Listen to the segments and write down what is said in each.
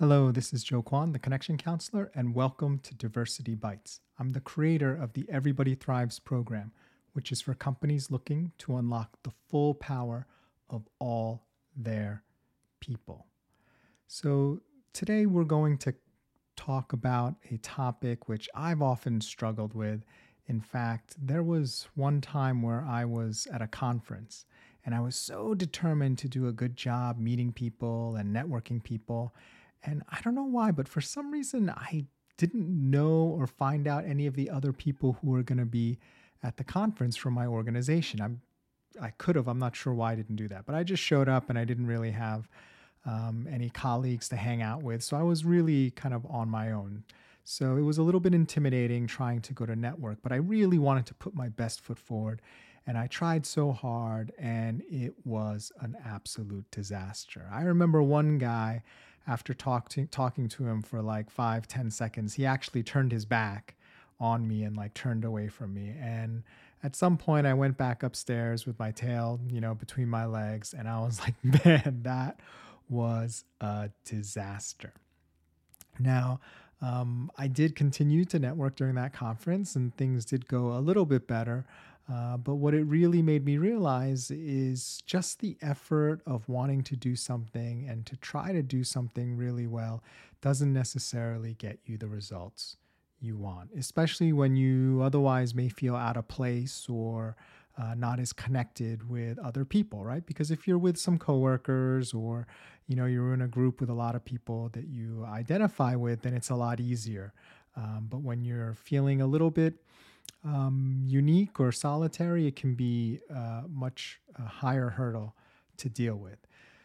Hello, this is Joe Kwan, the Connection Counselor, and welcome to Diversity Bites. I'm the creator of the Everybody Thrives program, which is for companies looking to unlock the full power of all their people. So, today we're going to talk about a topic which I've often struggled with. In fact, there was one time where I was at a conference and I was so determined to do a good job meeting people and networking people. And I don't know why, but for some reason, I didn't know or find out any of the other people who were going to be at the conference from my organization. I'm, I could have, I'm not sure why I didn't do that, but I just showed up and I didn't really have um, any colleagues to hang out with. So I was really kind of on my own. So it was a little bit intimidating trying to go to network, but I really wanted to put my best foot forward. And I tried so hard, and it was an absolute disaster. I remember one guy, after talk to, talking to him for like five, ten seconds, he actually turned his back on me and like turned away from me. And at some point, I went back upstairs with my tail, you know, between my legs, and I was like, man, that was a disaster. Now, um, I did continue to network during that conference, and things did go a little bit better. Uh, but what it really made me realize is just the effort of wanting to do something and to try to do something really well doesn't necessarily get you the results you want, especially when you otherwise may feel out of place or uh, not as connected with other people, right? Because if you're with some coworkers or you know you're in a group with a lot of people that you identify with, then it's a lot easier. Um, but when you're feeling a little bit um, unique or solitary, it can be a much a higher hurdle to deal with.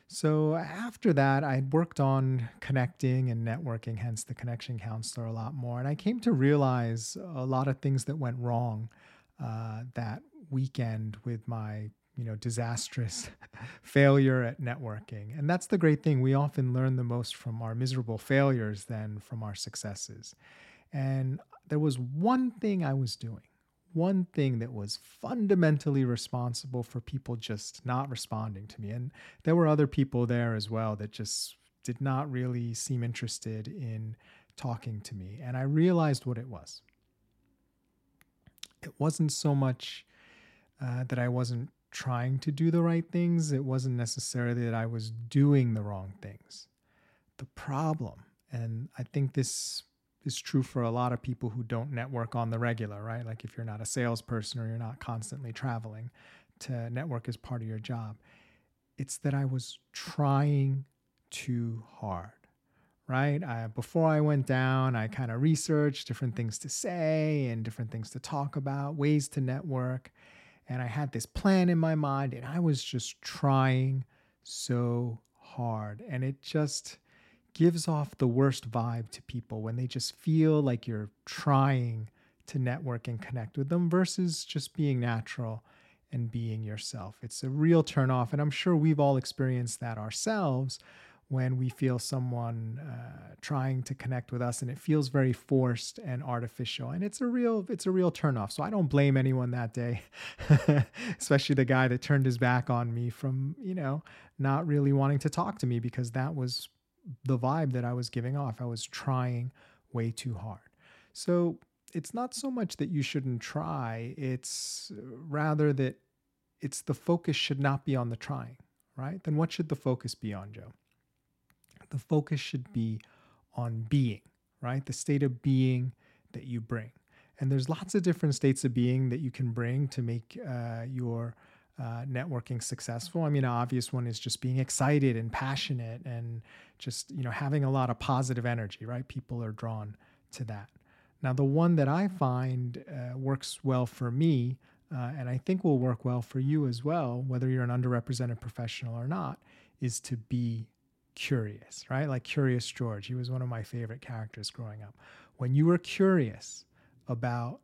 So after that, I had worked on connecting and networking, hence the connection counselor, a lot more. And I came to realize a lot of things that went wrong uh, that weekend with my you know disastrous failure at networking and that's the great thing we often learn the most from our miserable failures than from our successes and there was one thing i was doing one thing that was fundamentally responsible for people just not responding to me and there were other people there as well that just did not really seem interested in talking to me and i realized what it was it wasn't so much uh, that I wasn't trying to do the right things. It wasn't necessarily that I was doing the wrong things. The problem, and I think this is true for a lot of people who don't network on the regular, right? Like if you're not a salesperson or you're not constantly traveling to network as part of your job, it's that I was trying too hard, right? I, before I went down, I kind of researched different things to say and different things to talk about, ways to network and I had this plan in my mind and I was just trying so hard and it just gives off the worst vibe to people when they just feel like you're trying to network and connect with them versus just being natural and being yourself. It's a real turnoff and I'm sure we've all experienced that ourselves when we feel someone uh, trying to connect with us and it feels very forced and artificial and it's a real it's a real turnoff so i don't blame anyone that day especially the guy that turned his back on me from you know not really wanting to talk to me because that was the vibe that i was giving off. I was trying way too hard. So it's not so much that you shouldn't try. It's rather that it's the focus should not be on the trying right? Then what should the focus be on joe? The focus should be on being, right? The state of being that you bring. And there's lots of different states of being that you can bring to make uh, your uh, networking successful. I mean, an obvious one is just being excited and passionate and just, you know, having a lot of positive energy, right? People are drawn to that. Now, the one that I find uh, works well for me, uh, and I think will work well for you as well, whether you're an underrepresented professional or not, is to be curious, right? Like Curious George. He was one of my favorite characters growing up. When you were curious about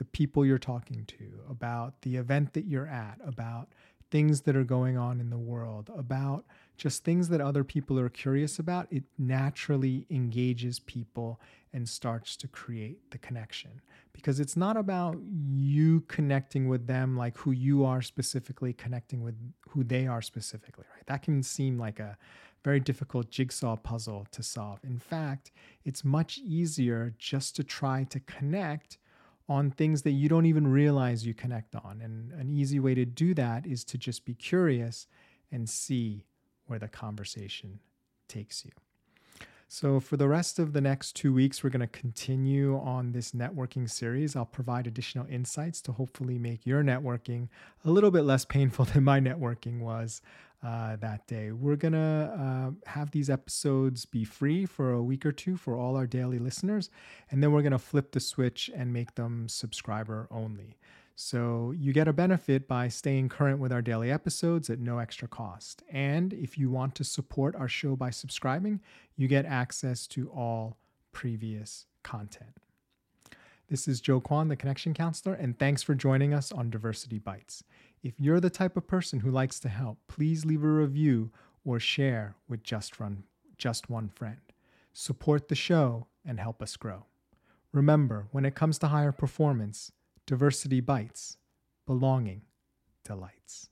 the people you're talking to, about the event that you're at, about things that are going on in the world, about just things that other people are curious about, it naturally engages people and starts to create the connection. Because it's not about you connecting with them like who you are specifically connecting with who they are specifically, right? That can seem like a very difficult jigsaw puzzle to solve. In fact, it's much easier just to try to connect on things that you don't even realize you connect on. And an easy way to do that is to just be curious and see where the conversation takes you. So, for the rest of the next two weeks, we're going to continue on this networking series. I'll provide additional insights to hopefully make your networking a little bit less painful than my networking was uh, that day. We're going to uh, have these episodes be free for a week or two for all our daily listeners, and then we're going to flip the switch and make them subscriber only. So you get a benefit by staying current with our daily episodes at no extra cost. And if you want to support our show by subscribing, you get access to all previous content. This is Joe Kwan, the Connection Counselor, and thanks for joining us on Diversity Bites. If you're the type of person who likes to help, please leave a review or share with just one, just one friend. Support the show and help us grow. Remember, when it comes to higher performance, diversity bites, belonging delights.